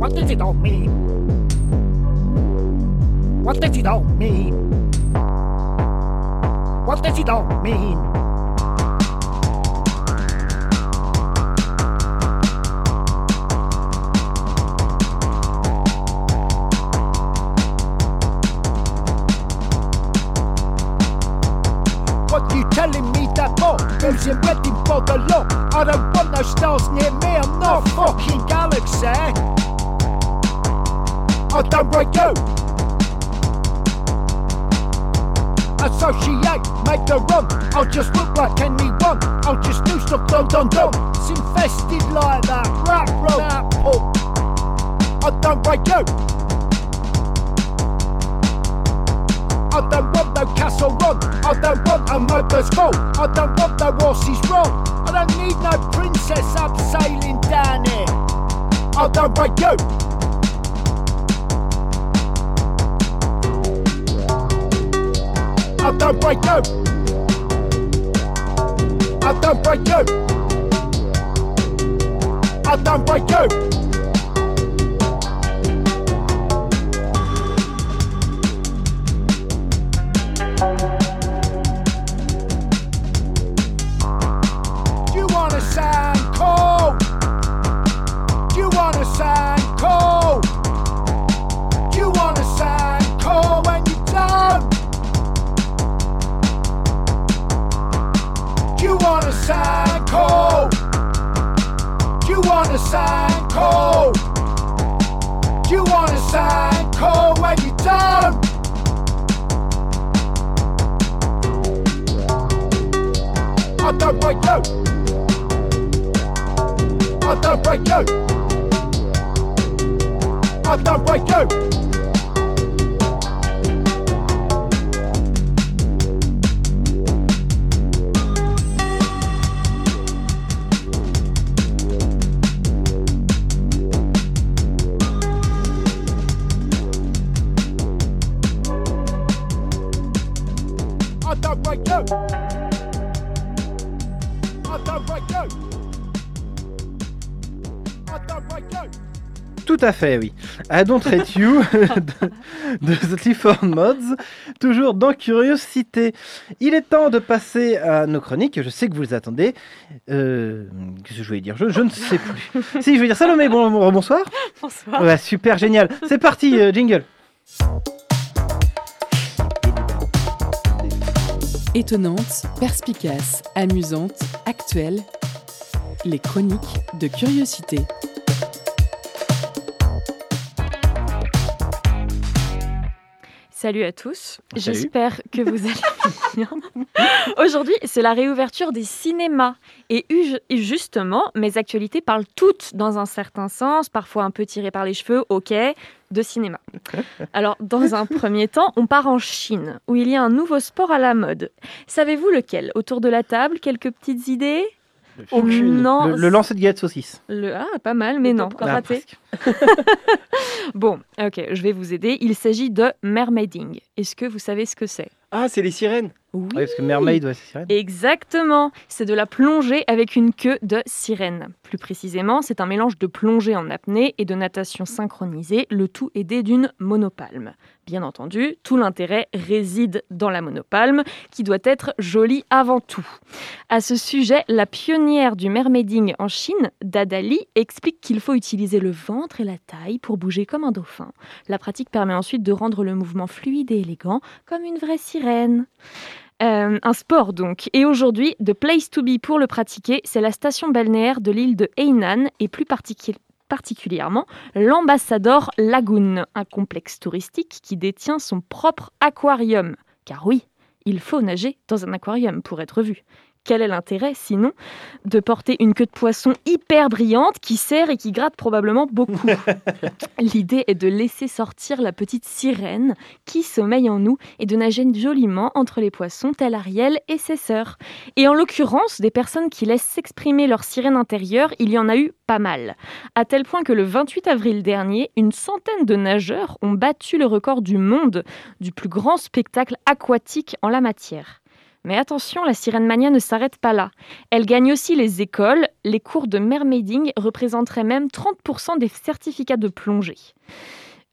What does it all mean? What does it all mean? What does it all mean? Make a run. I'll just look like anyone. I'll just do stuff dum dum dum. It's infested like that. Rap roll. Rap pull. I don't break you. I don't want no castle run. I don't want a mother's fault. I don't want no horses wrong. I don't need no princess abseiling down here. I don't break you. I don't break you. I don't break you. Cool when? I don't break you. I don't break you. I don't break you. À fait, oui. I Don't Rate You <laughs> de, de The Clifford Mods, toujours dans Curiosité. Il est temps de passer à nos chroniques. Je sais que vous les attendez. Euh, Qu'est-ce que je voulais dire? Je, je ne sais plus. si, je vais dire Salomé, bon, bon- bonsoir. Bonsoir. Ouais, super, génial. C'est parti, euh, jingle. Étonnante, perspicace, amusante, actuelle. Les chroniques de curiosité. Salut à tous, j'espère que vous allez <laughs> bien. Aujourd'hui, c'est la réouverture des cinémas. Et justement, mes actualités parlent toutes dans un certain sens, parfois un peu tirées par les cheveux, ok, de cinéma. <laughs> Alors, dans un premier temps, on part en Chine, où il y a un nouveau sport à la mode. Savez-vous lequel? Autour de la table, quelques petites idées? Aucune. Non, Le, le lancer de galette saucisse. le... Ah, pas mal, mais non, Ah, raté. <laughs> bon, ok, je vais vous aider. Il s'agit de mermaiding. Est-ce que vous savez ce que c'est? Ah, c'est les sirènes Oui. parce que Mermaid, ouais, c'est sirène. Exactement, c'est de la plongée avec une queue de sirène. Plus précisément, c'est un mélange de plongée en apnée et de natation synchronisée, le tout aidé d'une monopalme. Bien entendu, tout l'intérêt réside dans la monopalme, qui doit être jolie avant tout. À ce sujet, la pionnière du mermaiding en Chine, Dadali, explique qu'il faut utiliser le ventre et la taille pour bouger comme un dauphin. La pratique permet ensuite de rendre le mouvement fluide et élégant, comme une vraie sirène. Euh, un sport donc. Et aujourd'hui, The Place to Be pour le pratiquer, c'est la station balnéaire de l'île de Hainan et plus particu- particulièrement l'Ambassador Lagoon, un complexe touristique qui détient son propre aquarium. Car oui, il faut nager dans un aquarium pour être vu. Quel est l'intérêt, sinon, de porter une queue de poisson hyper brillante qui serre et qui gratte probablement beaucoup <laughs> L'idée est de laisser sortir la petite sirène qui sommeille en nous et de nager joliment entre les poissons, tel Ariel et ses sœurs. Et en l'occurrence, des personnes qui laissent s'exprimer leur sirène intérieure, il y en a eu pas mal. À tel point que le 28 avril dernier, une centaine de nageurs ont battu le record du monde du plus grand spectacle aquatique en la matière. Mais attention, la sirène mania ne s'arrête pas là. Elle gagne aussi les écoles. Les cours de mermaiding représenteraient même 30% des certificats de plongée.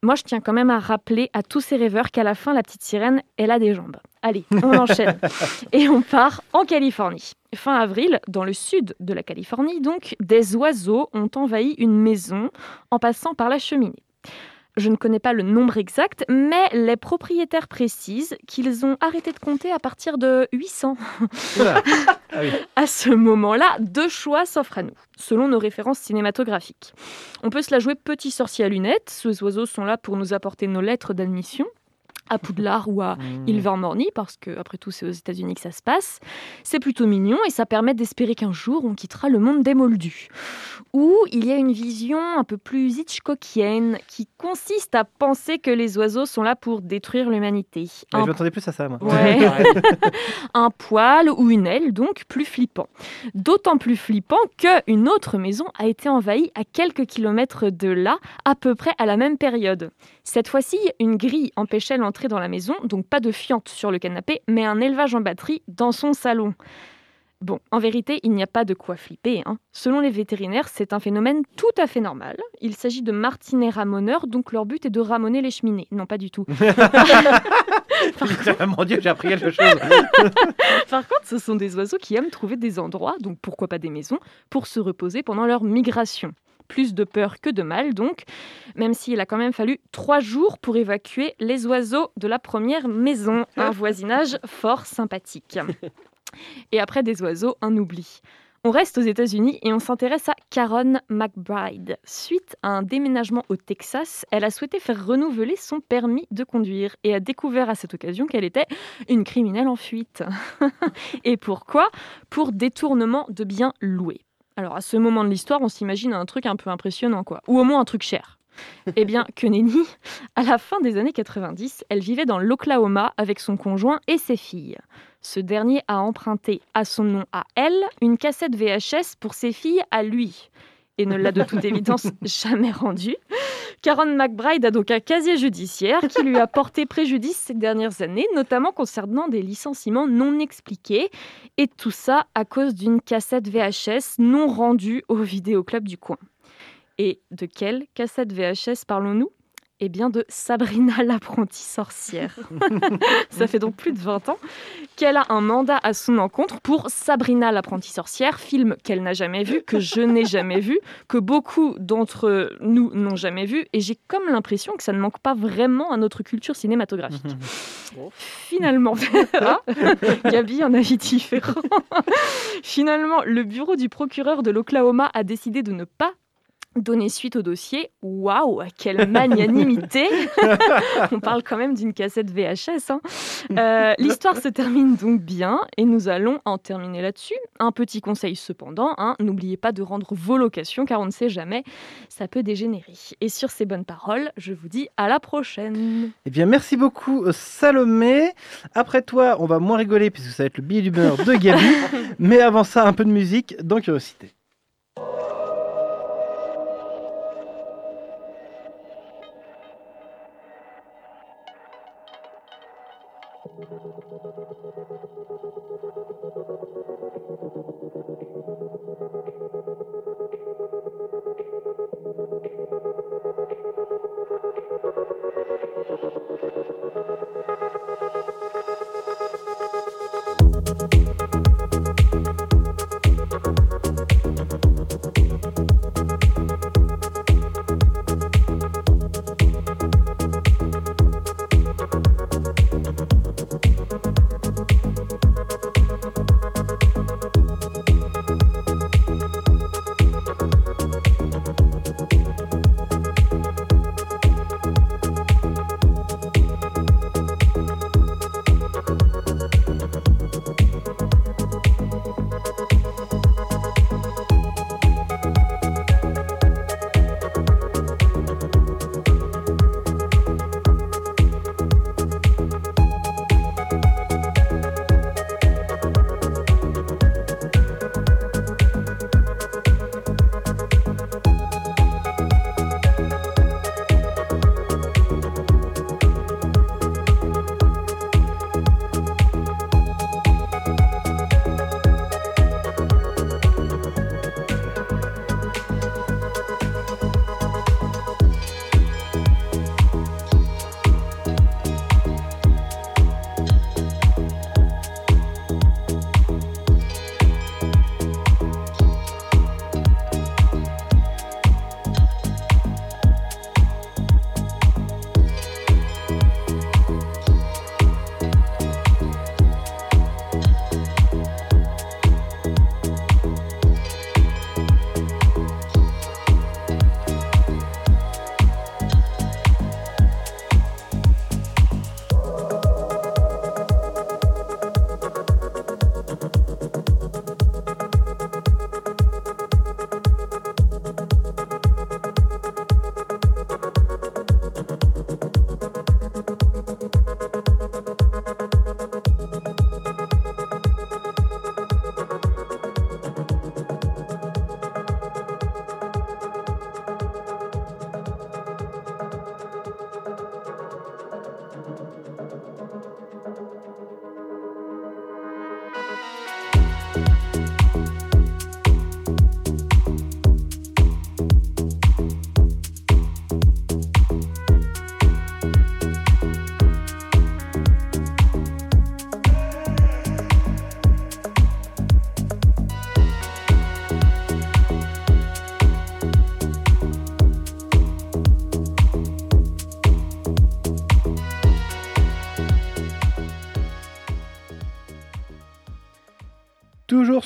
Moi, je tiens quand même à rappeler à tous ces rêveurs qu'à la fin, la petite sirène, elle a des jambes. Allez, on <laughs> enchaîne. Et on part en Californie. Fin avril, dans le sud de la Californie, donc, des oiseaux ont envahi une maison en passant par la cheminée. Je ne connais pas le nombre exact, mais les propriétaires précisent qu'ils ont arrêté de compter à partir de 800. <laughs> À ce moment-là, deux choix s'offrent à nous, selon nos références cinématographiques. On peut se la jouer petit sorcier à lunettes. Ces oiseaux sont là pour nous apporter nos lettres d'admission à Poudlard ou à Ilvermorny, parce que après tout c'est aux États-Unis que ça se passe. C'est plutôt mignon et ça permet d'espérer qu'un jour on quittera le monde des moldus. Ou il y a une vision un peu plus Hitchcockienne qui consiste à penser que les oiseaux sont là pour détruire l'humanité. Ouais, Un je m'attendais plus à ça, moi. Ouais. <laughs> <laughs> un poil ou une aile, donc plus flippant. D'autant plus flippant qu'une autre maison a été envahie à quelques kilomètres de là, à peu près à la même période. Cette fois-ci, une grille empêchait l'entrée dans la maison, donc pas de fiente sur le canapé, mais un élevage en batterie dans son salon. Bon, en vérité, il n'y a pas de quoi flipper. hein. Selon les vétérinaires, c'est un phénomène tout à fait normal. Il s'agit de martinets ramoneurs, donc leur but est de ramoner les cheminées. Non, pas du tout. <laughs> Mon Dieu, j'ai appris quelque chose. <laughs> Par contre, ce sont des oiseaux qui aiment trouver des endroits, donc pourquoi pas des maisons, pour se reposer pendant leur migration. Plus de peur que de mal, donc, même s'il a quand même fallu trois jours pour évacuer les oiseaux de la première maison. Un voisinage fort sympathique. Et après des oiseaux, un oubli. On reste aux États-Unis et on s'intéresse à Caron McBride. Suite à un déménagement au Texas, elle a souhaité faire renouveler son permis de conduire et a découvert à cette occasion qu'elle était une criminelle en fuite. <laughs> et pourquoi? Pour détournement de biens loués. Alors à ce moment de l'histoire, on s'imagine un truc un peu impressionnant, quoi. Ou au moins un truc cher. <laughs> Eh bien, que nenni, à la fin des années 90, elle vivait dans l'Oklahoma avec son conjoint et ses filles. Ce dernier a emprunté à son nom à elle une cassette VHS pour ses filles à lui et ne l'a de toute <laughs> évidence jamais rendue. Karen McBride a donc un casier judiciaire qui lui a <laughs> porté préjudice ces dernières années, notamment concernant des licenciements non expliqués, et tout ça à cause d'une cassette VHS non rendue au vidéoclub du coin. Et de quelle cassette VHS parlons-nous? Eh bien de Sabrina <laughs> l'apprentie sorcière. <laughs> Ça fait donc plus de 20 ans qu'elle a un mandat à son encontre pour Sabrina l'apprentie sorcière, film qu'elle n'a jamais vu, que je n'ai jamais vu, que beaucoup d'entre nous n'ont jamais vu, et j'ai comme l'impression que ça ne manque pas vraiment à notre culture cinématographique. Finalement, Ah, <laughs> Gabi, un avis différent. Finalement, le bureau du procureur de l'Oklahoma a décidé de ne pas donner suite au dossier. Waouh, quelle magnanimité <laughs> <laughs> On parle quand même d'une cassette VHS. hein. Euh, L'histoire se termine donc bien et nous allons en terminer là-dessus. Un petit conseil cependant, hein, n'oubliez pas de rendre vos locations car on ne sait jamais, ça peut dégénérer. Et sur ces bonnes paroles, je vous dis à la prochaine. Eh bien, merci beaucoup, Salomé. Après toi, on va moins rigoler puisque ça va être le billet d'humeur de Gabi. <laughs> Mais avant ça, un peu de musique dans Curiosité.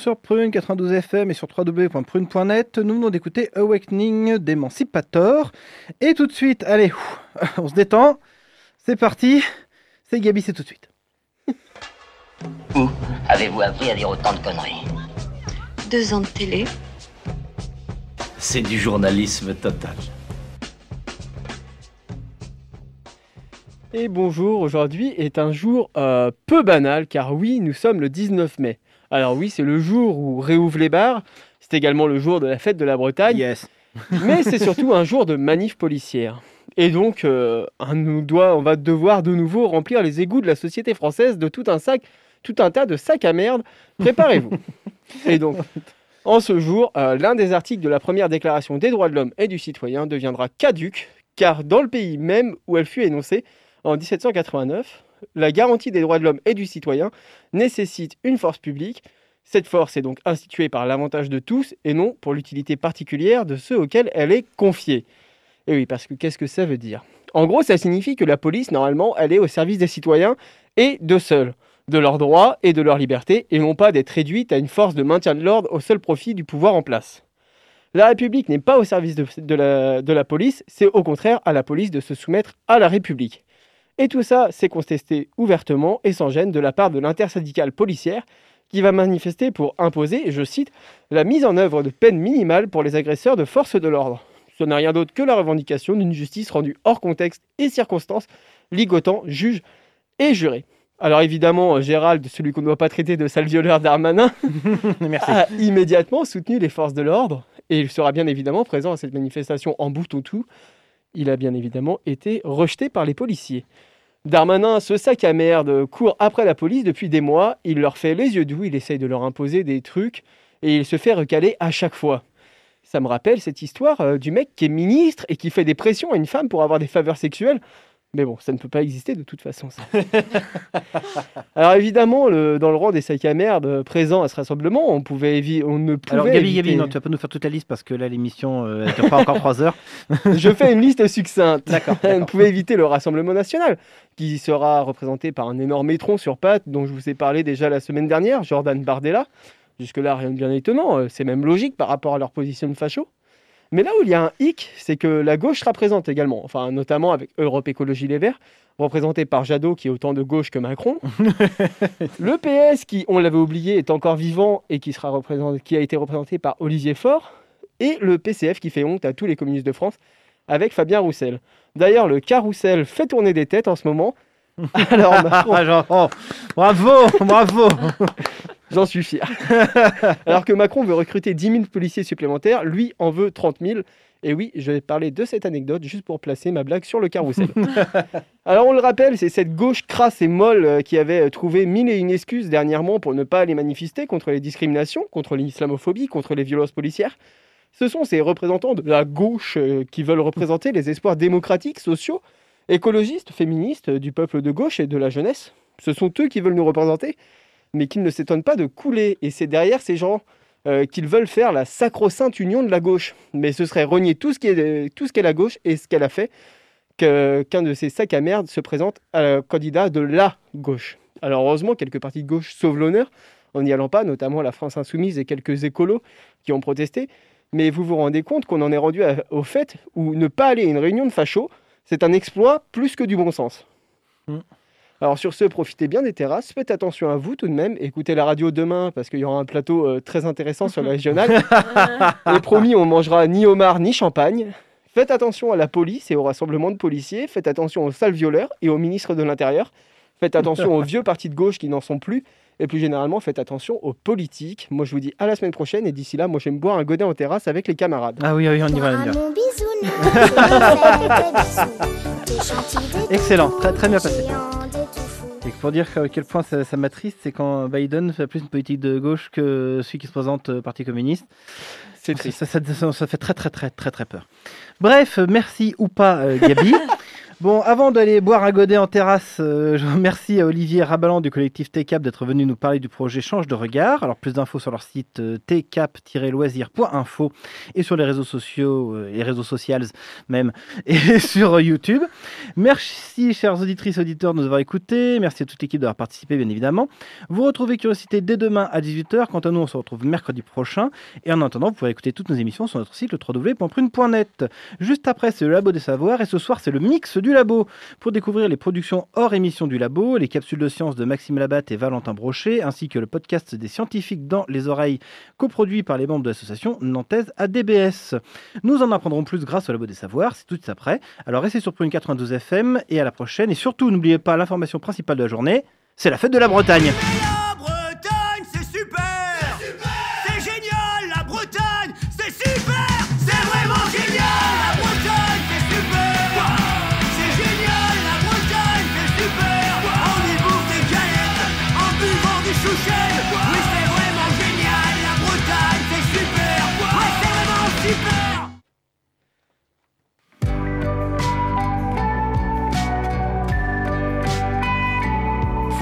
Sur Prune 92 FM et sur www.prune.net, nous venons d'écouter Awakening d'Emancipator. Et tout de suite, allez, <laughs> on se détend. C'est parti. C'est Gabi, c'est tout de suite. Où avez-vous appris à dire autant de conneries? Deux ans de télé. C'est du journalisme total. Et bonjour, aujourd'hui est un jour euh, peu banal car oui, nous sommes le 19 mai. Alors oui, c'est le jour où réouvrent les bars, c'est également le jour de la fête de la Bretagne. Yes. <laughs> Mais c'est surtout un jour de manif policière. Et donc, euh, on, nous doit, on va devoir de nouveau remplir les égouts de la société française de tout un sac, tout un tas de sacs à merde. Préparez-vous. <laughs> Et donc, en ce jour, euh, l'un des articles de la première déclaration des droits de l'homme et du citoyen deviendra caduque, car dans le pays même où elle fut énoncée, en 1789, la garantie des droits de l'homme et du citoyen nécessite une force publique. Cette force est donc instituée par l'avantage de tous et non pour l'utilité particulière de ceux auxquels elle est confiée. Et oui, parce que qu'est-ce que ça veut dire? En gros, ça signifie que la police, normalement, elle est au service des citoyens et d'eux seuls, de leurs droits et de leurs libertés, et non pas d'être réduite à une force de maintien de l'ordre au seul profit du pouvoir en place. La République n'est pas au service de, de de la police, c'est au contraire à la police de se soumettre à la République. Et tout ça, c'est contesté ouvertement et sans gêne de la part de l'intersyndicale policière qui va manifester pour imposer, je cite, la mise en œuvre de peines minimales pour les agresseurs de force de l'ordre. Ce n'est rien d'autre que la revendication d'une justice rendue hors contexte et circonstances, ligotant juges et jurés. Alors évidemment, Gérald, celui qu'on ne doit pas traiter de sale violeur d'Armanin, <laughs> <laughs> a immédiatement soutenu les forces de l'ordre et il sera bien évidemment présent à cette manifestation en bout tout. Il a bien évidemment été rejeté par les policiers. Darmanin, ce sac à merde, court après la police depuis des mois. Il leur fait les yeux doux, il essaye de leur imposer des trucs et il se fait recaler à chaque fois. Ça me rappelle cette histoire euh, du mec qui est ministre et qui fait des pressions à une femme pour avoir des faveurs sexuelles. Mais bon, ça ne peut pas exister de toute façon. Ça. <laughs> Alors évidemment, le- dans le rang des sacs à merde euh, présents à ce rassemblement, on, pouvait on ne pouvait Alors Gabi, éviter- Gabi, non, tu vas pas nous faire toute la liste parce que là l'émission euh, elle dure pas encore 3 heures. <laughs> Je fais une liste succincte. <laughs> On ne pouvait éviter le Rassemblement national, qui sera représenté par un énorme étron sur pattes dont je vous ai parlé déjà la semaine dernière, Jordan Bardella. Jusque-là, rien de bien étonnant, euh, c'est même logique par rapport à leur position de facho. Mais là où il y a un hic, c'est que la gauche sera présente également, enfin notamment avec Europe Écologie Les Verts, représenté par Jadot qui est autant de gauche que Macron. <laughs> le PS qui, on l'avait oublié, est encore vivant et qui, sera représenté, qui a été représenté par Olivier Faure. Et le PCF qui fait honte à tous les communistes de France avec Fabien Roussel. D'ailleurs, le carrousel fait tourner des têtes en ce moment. <laughs> Alors, Macron- oh, bravo, bravo. <laughs> J'en suis fier. <laughs> Alors que Macron veut recruter 10 000 policiers supplémentaires, lui en veut 30 000. Et oui, je vais parler de cette anecdote juste pour placer ma blague sur le carrousel. <laughs> Alors on le rappelle, c'est cette gauche crasse et molle euh, qui avait euh, trouvé mille et une excuses dernièrement pour ne pas aller manifester contre les discriminations, contre l'islamophobie, contre les violences policières. Ce sont ces représentants de la gauche euh, qui veulent représenter les espoirs démocratiques, sociaux, écologistes, féministes du peuple de gauche et de la jeunesse. Ce sont eux qui veulent nous représenter, mais qu'ils ne s'étonnent pas de couler. Et c'est derrière ces gens euh, qu'ils veulent faire la sacro-sainte union de la gauche. Mais ce serait renier tout ce qu'est la gauche et ce qu'elle a fait qu'un de ces sacs à merde se présente à candidat de la gauche. Alors heureusement, quelques partis de gauche sauvent l'honneur en n'y allant pas, notamment la France Insoumise et quelques écolos qui ont protesté. Mais vous vous rendez compte qu'on en est rendu au fait où ne pas aller à une réunion de fachos, c'est un exploit plus que du bon sens. Alors sur ce, profitez bien des terrasses, faites attention à vous tout de même, écoutez la radio demain parce qu'il y aura un plateau euh, très intéressant sur le régional. <laughs> et promis, on mangera ni homard ni champagne. Faites attention à la police et au rassemblement de policiers, faites attention aux sales violeurs et au ministre de l'Intérieur, faites attention aux vieux partis de gauche qui n'en sont plus, et plus généralement, faites attention aux politiques. Moi je vous dis à la semaine prochaine, et d'ici là, moi j'aime boire un godet en terrasse avec les camarades. Ah oui, oui, on y va, on y va. Mon je gentil de Excellent, très très bien passé. Et pour dire à quel point ça, ça m'attriste, c'est quand Biden fait plus une politique de gauche que celui qui se présente euh, Parti communiste. C'est ça, ça, ça- ça fait très très très très très peur. Bref, merci ou pas euh, Gabi. <laughs> Bon, avant d'aller boire un godet en terrasse, euh, je remercie à Olivier Rabalan du collectif TCAP d'être venu nous parler du projet Change de regard. Alors, plus d'infos sur leur site euh, tcap-loisir.info et sur les réseaux sociaux, euh, les réseaux sociaux même, <laughs> et sur euh, YouTube. Merci, chères auditrices auditeurs, de nous avoir écoutés. Merci à toute l'équipe d'avoir participé, bien évidemment. Vous retrouvez Curiosité dès demain à 18h. Quant à nous, on se retrouve mercredi prochain. Et en attendant, vous pouvez écouter toutes nos émissions sur notre site le www.prune.net. Juste après, c'est le Labo des Savoirs et ce soir, c'est le mix du Labo. Pour découvrir les productions hors émission du Labo, les capsules de science de Maxime Labatte et Valentin Brochet, ainsi que le podcast des scientifiques dans les oreilles, coproduit par les membres de l'association nantaise ADBS. Nous en apprendrons plus grâce au Labo des Savoirs, c'est tout de suite après. Alors restez sur Prune 92 FM et à la prochaine. Et surtout, n'oubliez pas l'information principale de la journée, c'est la fête de la. Bretagne,